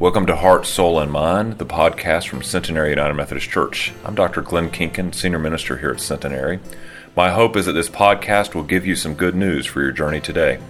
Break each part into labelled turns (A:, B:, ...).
A: Welcome to Heart, Soul, and Mind, the podcast from Centenary United Methodist Church. I'm Dr. Glenn Kinkin, Senior Minister here at Centenary. My hope is that this podcast will give you some good news for your journey today.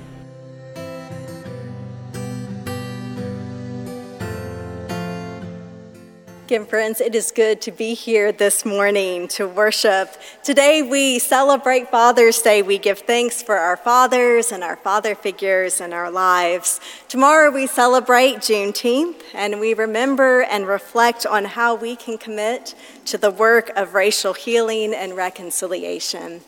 B: Again, friends, it is good to be here this morning to worship. Today we celebrate Father's Day. We give thanks for our fathers and our father figures in our lives. Tomorrow we celebrate Juneteenth and we remember and reflect on how we can commit to the work of racial healing and reconciliation.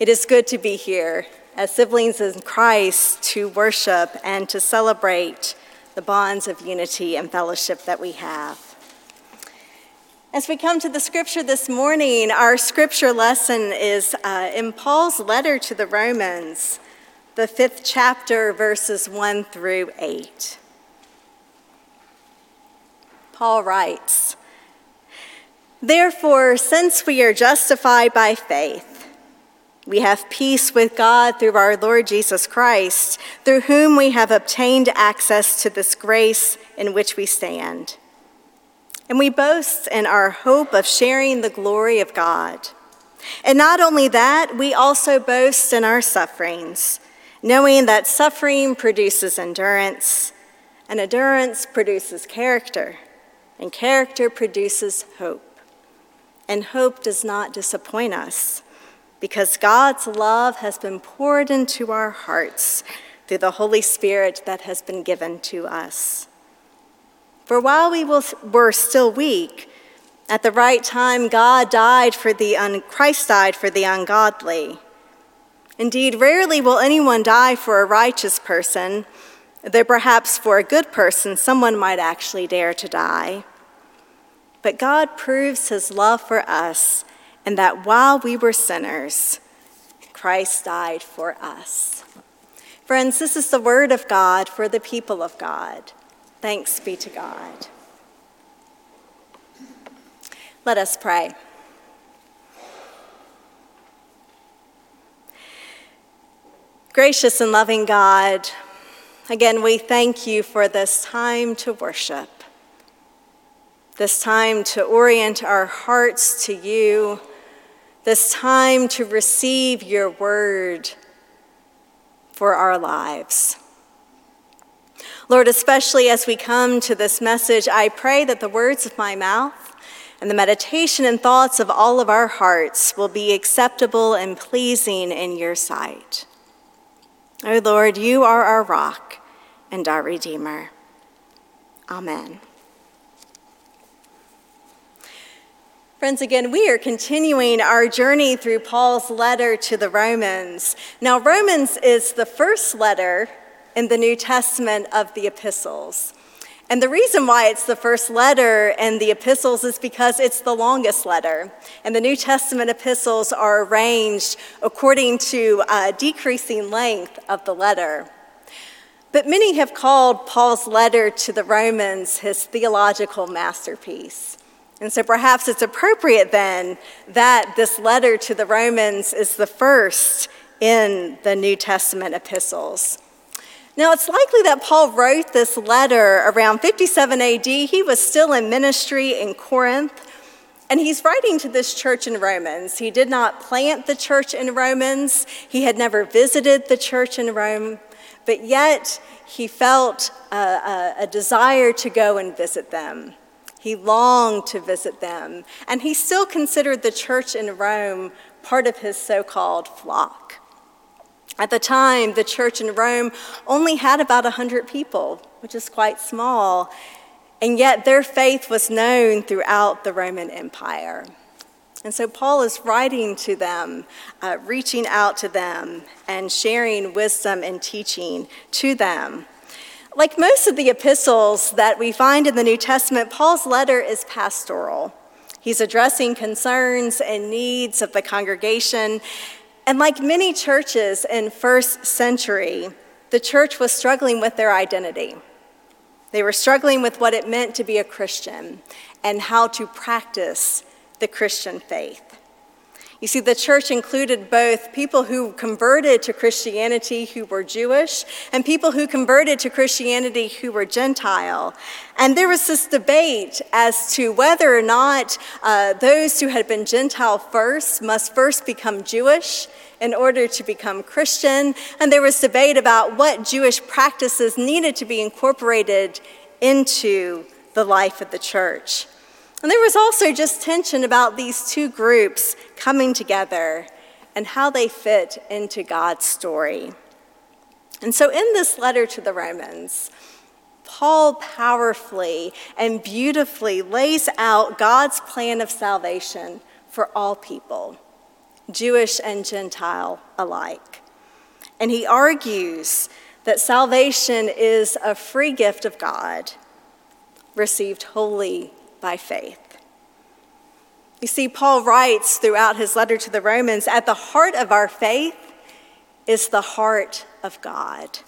B: It is good to be here as siblings in Christ to worship and to celebrate the bonds of unity and fellowship that we have. As we come to the scripture this morning, our scripture lesson is uh, in Paul's letter to the Romans, the fifth chapter, verses 1 through 8. Paul writes, Therefore, since we are justified by faith, we have peace with God through our Lord Jesus Christ, through whom we have obtained access to this grace in which we stand. And we boast in our hope of sharing the glory of God. And not only that, we also boast in our sufferings, knowing that suffering produces endurance, and endurance produces character, and character produces hope. And hope does not disappoint us, because God's love has been poured into our hearts through the Holy Spirit that has been given to us. For while we were still weak, at the right time, God died for the un- Christ died for the ungodly. Indeed, rarely will anyone die for a righteous person, though perhaps for a good person, someone might actually dare to die. But God proves his love for us, and that while we were sinners, Christ died for us. Friends, this is the word of God for the people of God. Thanks be to God. Let us pray. Gracious and loving God, again, we thank you for this time to worship, this time to orient our hearts to you, this time to receive your word for our lives. Lord, especially as we come to this message, I pray that the words of my mouth and the meditation and thoughts of all of our hearts will be acceptable and pleasing in your sight. O oh Lord, you are our rock and our Redeemer. Amen. Friends, again, we are continuing our journey through Paul's letter to the Romans. Now, Romans is the first letter in the New Testament of the epistles. And the reason why it's the first letter in the epistles is because it's the longest letter. And the New Testament epistles are arranged according to decreasing length of the letter. But many have called Paul's letter to the Romans his theological masterpiece. And so perhaps it's appropriate then that this letter to the Romans is the first in the New Testament epistles. Now, it's likely that Paul wrote this letter around 57 AD. He was still in ministry in Corinth, and he's writing to this church in Romans. He did not plant the church in Romans, he had never visited the church in Rome, but yet he felt a, a, a desire to go and visit them. He longed to visit them, and he still considered the church in Rome part of his so called flock. At the time, the church in Rome only had about 100 people, which is quite small, and yet their faith was known throughout the Roman Empire. And so Paul is writing to them, uh, reaching out to them, and sharing wisdom and teaching to them. Like most of the epistles that we find in the New Testament, Paul's letter is pastoral. He's addressing concerns and needs of the congregation and like many churches in first century, the church was struggling with their identity. They were struggling with what it meant to be a Christian and how to practice the Christian faith. You see, the church included both people who converted to Christianity who were Jewish and people who converted to Christianity who were Gentile. And there was this debate as to whether or not uh, those who had been Gentile first must first become Jewish in order to become Christian. And there was debate about what Jewish practices needed to be incorporated into the life of the church. And there was also just tension about these two groups coming together and how they fit into God's story. And so, in this letter to the Romans, Paul powerfully and beautifully lays out God's plan of salvation for all people, Jewish and Gentile alike. And he argues that salvation is a free gift of God, received wholly by faith. You see, Paul writes throughout his letter to the Romans at the heart of our faith is the heart of God.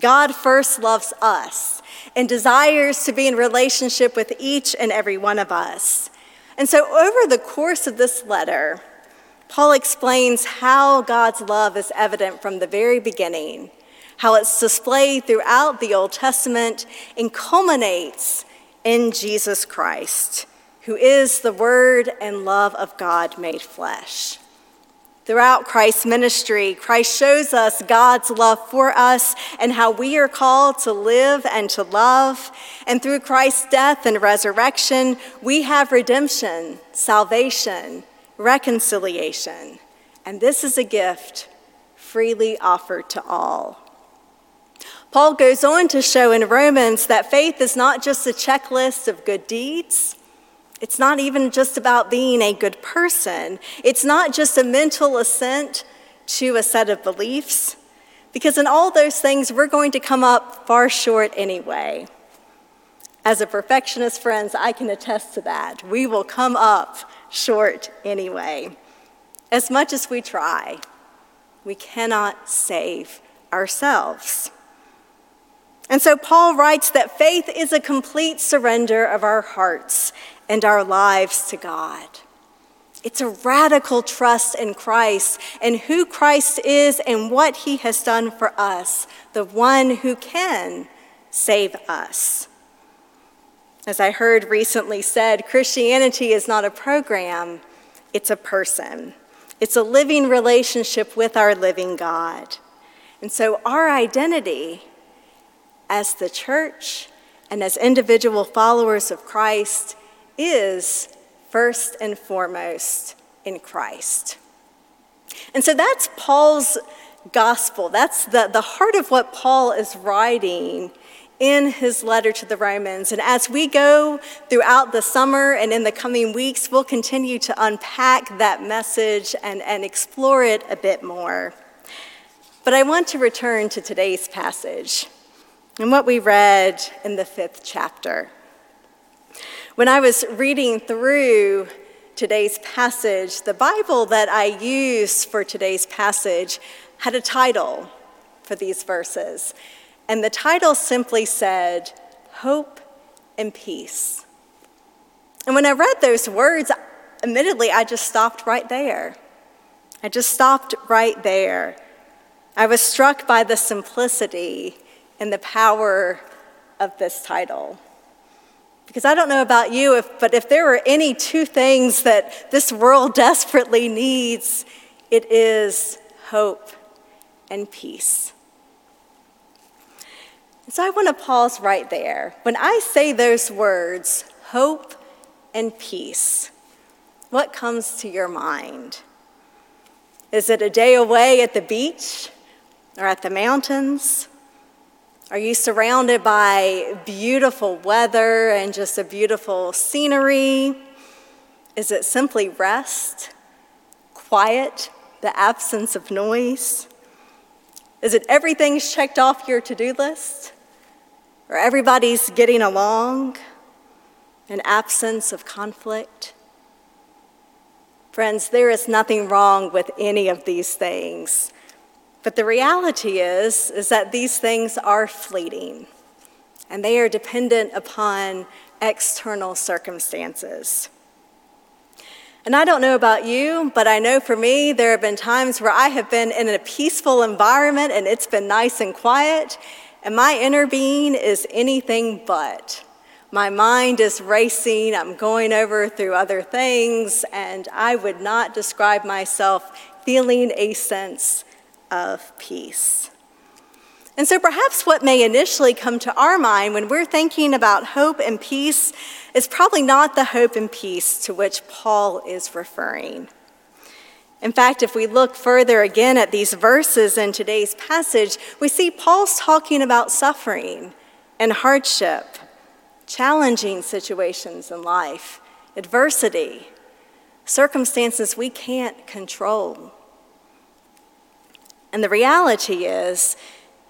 B: God first loves us and desires to be in relationship with each and every one of us. And so, over the course of this letter, Paul explains how God's love is evident from the very beginning, how it's displayed throughout the Old Testament, and culminates in Jesus Christ, who is the Word and love of God made flesh. Throughout Christ's ministry, Christ shows us God's love for us and how we are called to live and to love. And through Christ's death and resurrection, we have redemption, salvation, reconciliation. And this is a gift freely offered to all. Paul goes on to show in Romans that faith is not just a checklist of good deeds. It's not even just about being a good person. It's not just a mental assent to a set of beliefs, because in all those things, we're going to come up far short anyway. As a perfectionist, friends, I can attest to that. We will come up short anyway. As much as we try, we cannot save ourselves. And so Paul writes that faith is a complete surrender of our hearts and our lives to God. It's a radical trust in Christ and who Christ is and what he has done for us, the one who can save us. As I heard recently said, Christianity is not a program, it's a person. It's a living relationship with our living God. And so our identity as the church and as individual followers of Christ is first and foremost in Christ. And so that's Paul's gospel. That's the, the heart of what Paul is writing in his letter to the Romans. And as we go throughout the summer and in the coming weeks, we'll continue to unpack that message and, and explore it a bit more. But I want to return to today's passage and what we read in the fifth chapter. When I was reading through today's passage, the Bible that I used for today's passage had a title for these verses. And the title simply said, Hope and Peace. And when I read those words, admittedly, I just stopped right there. I just stopped right there. I was struck by the simplicity and the power of this title. Because I don't know about you, if, but if there are any two things that this world desperately needs, it is hope and peace. so I want to pause right there. When I say those words, hope and peace, what comes to your mind? Is it a day away at the beach or at the mountains? Are you surrounded by beautiful weather and just a beautiful scenery? Is it simply rest, quiet, the absence of noise? Is it everything's checked off your to do list? Or everybody's getting along? An absence of conflict? Friends, there is nothing wrong with any of these things. But the reality is, is that these things are fleeting and they are dependent upon external circumstances. And I don't know about you, but I know for me, there have been times where I have been in a peaceful environment and it's been nice and quiet, and my inner being is anything but. My mind is racing, I'm going over through other things, and I would not describe myself feeling a sense of peace. And so perhaps what may initially come to our mind when we're thinking about hope and peace is probably not the hope and peace to which Paul is referring. In fact, if we look further again at these verses in today's passage, we see Paul's talking about suffering and hardship challenging situations in life, adversity, circumstances we can't control. And the reality is,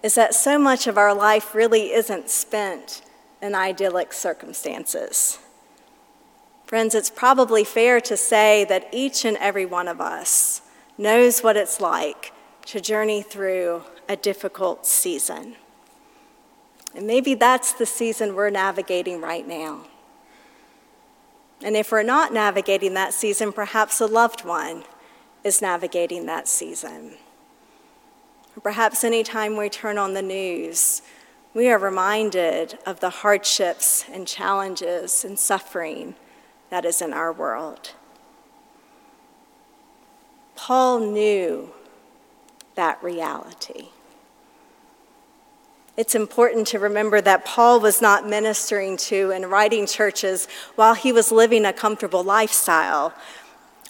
B: is that so much of our life really isn't spent in idyllic circumstances. Friends, it's probably fair to say that each and every one of us knows what it's like to journey through a difficult season. And maybe that's the season we're navigating right now. And if we're not navigating that season, perhaps a loved one is navigating that season. Perhaps anytime we turn on the news, we are reminded of the hardships and challenges and suffering that is in our world. Paul knew that reality. It's important to remember that Paul was not ministering to and writing churches while he was living a comfortable lifestyle.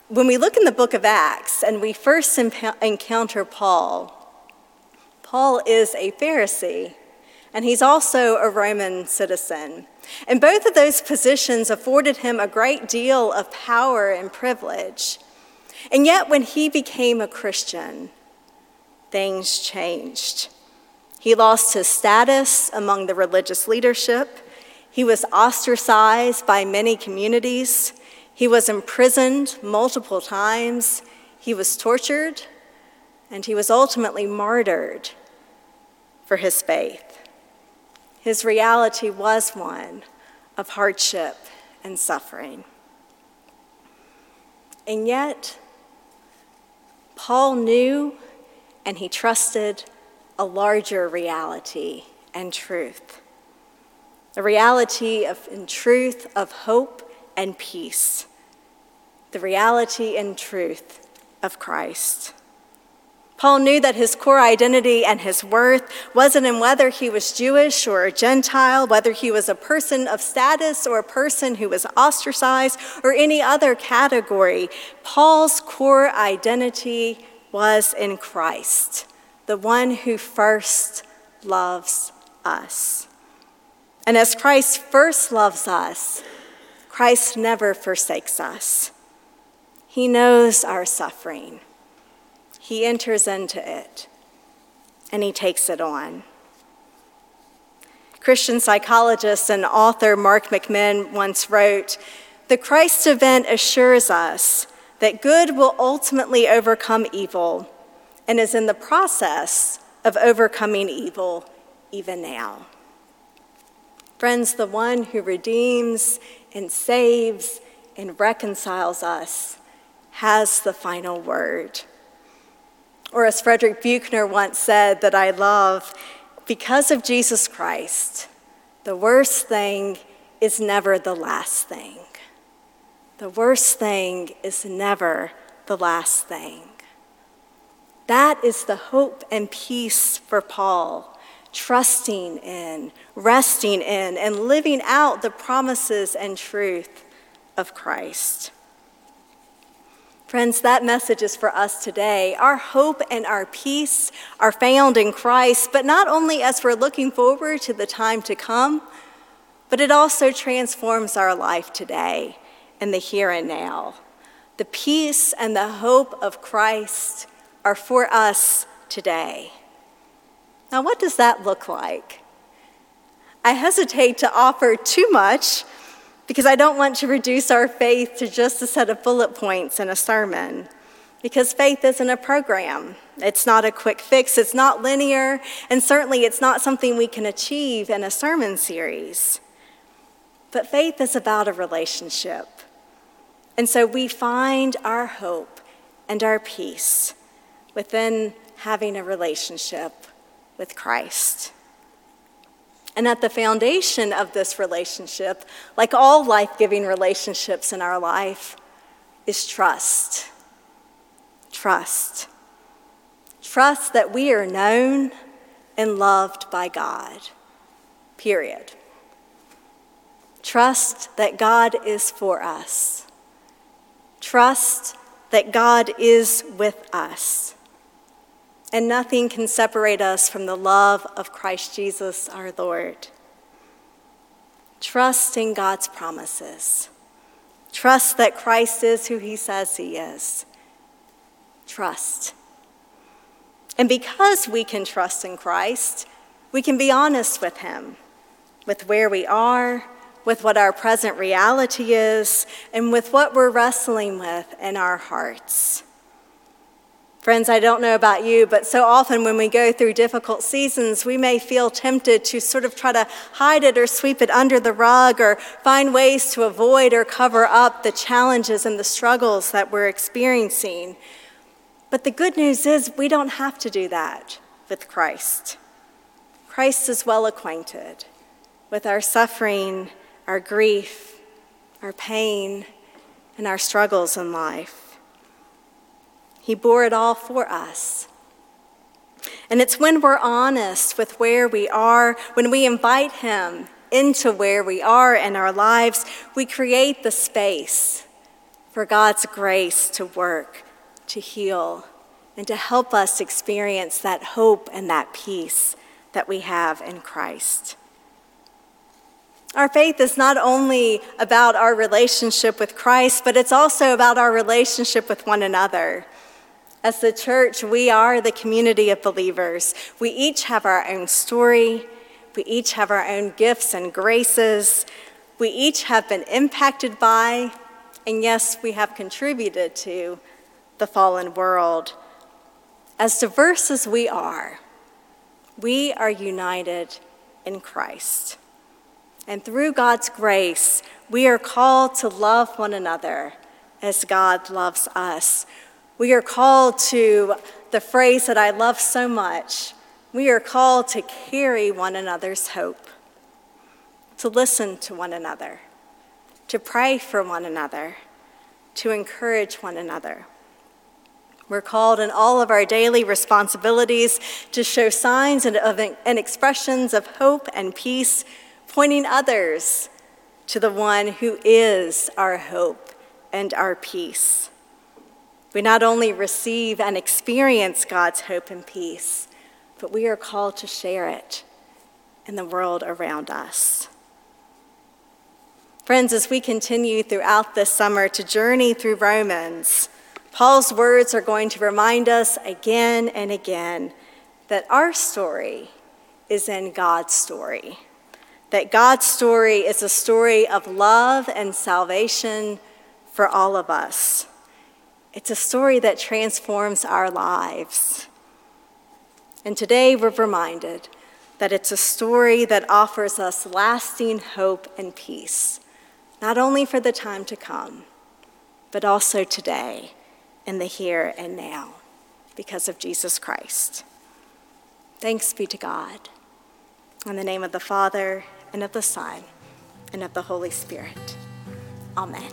B: When we look in the book of Acts and we first encounter Paul, Paul is a Pharisee and he's also a Roman citizen. And both of those positions afforded him a great deal of power and privilege. And yet, when he became a Christian, things changed. He lost his status among the religious leadership. He was ostracized by many communities. He was imprisoned multiple times. He was tortured. And he was ultimately martyred for his faith. His reality was one of hardship and suffering. And yet, Paul knew and he trusted a larger reality and truth the reality of, in truth of hope and peace. The reality and truth of Christ. Paul knew that his core identity and his worth wasn't in whether he was Jewish or a Gentile, whether he was a person of status or a person who was ostracized, or any other category. Paul's core identity was in Christ the one who first loves us. And as Christ first loves us, Christ never forsakes us. He knows our suffering. He enters into it and he takes it on. Christian psychologist and author Mark McMinn once wrote The Christ event assures us that good will ultimately overcome evil and is in the process of overcoming evil even now. Friends, the one who redeems and saves and reconciles us has the final word. Or, as Frederick Buechner once said, that I love, because of Jesus Christ, the worst thing is never the last thing. The worst thing is never the last thing. That is the hope and peace for Paul, trusting in, resting in, and living out the promises and truth of Christ. Friends, that message is for us today. Our hope and our peace are found in Christ, but not only as we're looking forward to the time to come, but it also transforms our life today and the here and now. The peace and the hope of Christ are for us today. Now, what does that look like? I hesitate to offer too much because I don't want to reduce our faith to just a set of bullet points in a sermon. Because faith isn't a program. It's not a quick fix, it's not linear, and certainly it's not something we can achieve in a sermon series. But faith is about a relationship And so we find our hope and our peace within having a relationship with Christ. And at the foundation of this relationship, like all life giving relationships in our life, is trust. Trust. Trust that we are known and loved by God, period. Trust that God is for us. Trust that God is with us. And nothing can separate us from the love of Christ Jesus our Lord. Trust in God's promises. Trust that Christ is who he says he is. Trust. And because we can trust in Christ, we can be honest with him, with where we are, with what our present reality is, and with what we're wrestling with in our hearts. Friends, I don't know about you, but so often when we go through difficult seasons, we may feel tempted to sort of try to hide it or sweep it under the rug or find ways to avoid or cover up the challenges and the struggles that we're experiencing. But the good news is we don't have to do that with Christ. Christ is well acquainted with our suffering our grief, our pain, and our struggles in life. He bore it all for us. And it's when we're honest with where we are, when we invite Him into where we are in our lives, we create the space for God's grace to work, to heal, and to help us experience that hope and that peace that we have in Christ. Our faith is not only about our relationship with Christ, but it's also about our relationship with one another. As the church, we are the community of believers. We each have our own story. We each have our own gifts and graces. We each have been impacted by, and yes, we have contributed to, the fallen world. As diverse as we are, we are united in Christ. And through God's grace, we are called to love one another as God loves us. We are called to the phrase that I love so much we are called to carry one another's hope, to listen to one another, to pray for one another, to encourage one another. We're called in all of our daily responsibilities to show signs and, of, and expressions of hope and peace pointing others to the one who is our hope and our peace. We not only receive and experience God's hope and peace, but we are called to share it in the world around us. Friends, as we continue throughout this summer to journey through Romans, Paul's words are going to remind us again and again that our story is in God's story that God's story is a story of love and salvation for all of us. It's a story that transforms our lives. And today we're reminded that it's a story that offers us lasting hope and peace, not only for the time to come, but also today in the here and now because of Jesus Christ. Thanks be to God. In the name of the Father, and of the Son, and of the Holy Spirit. Amen.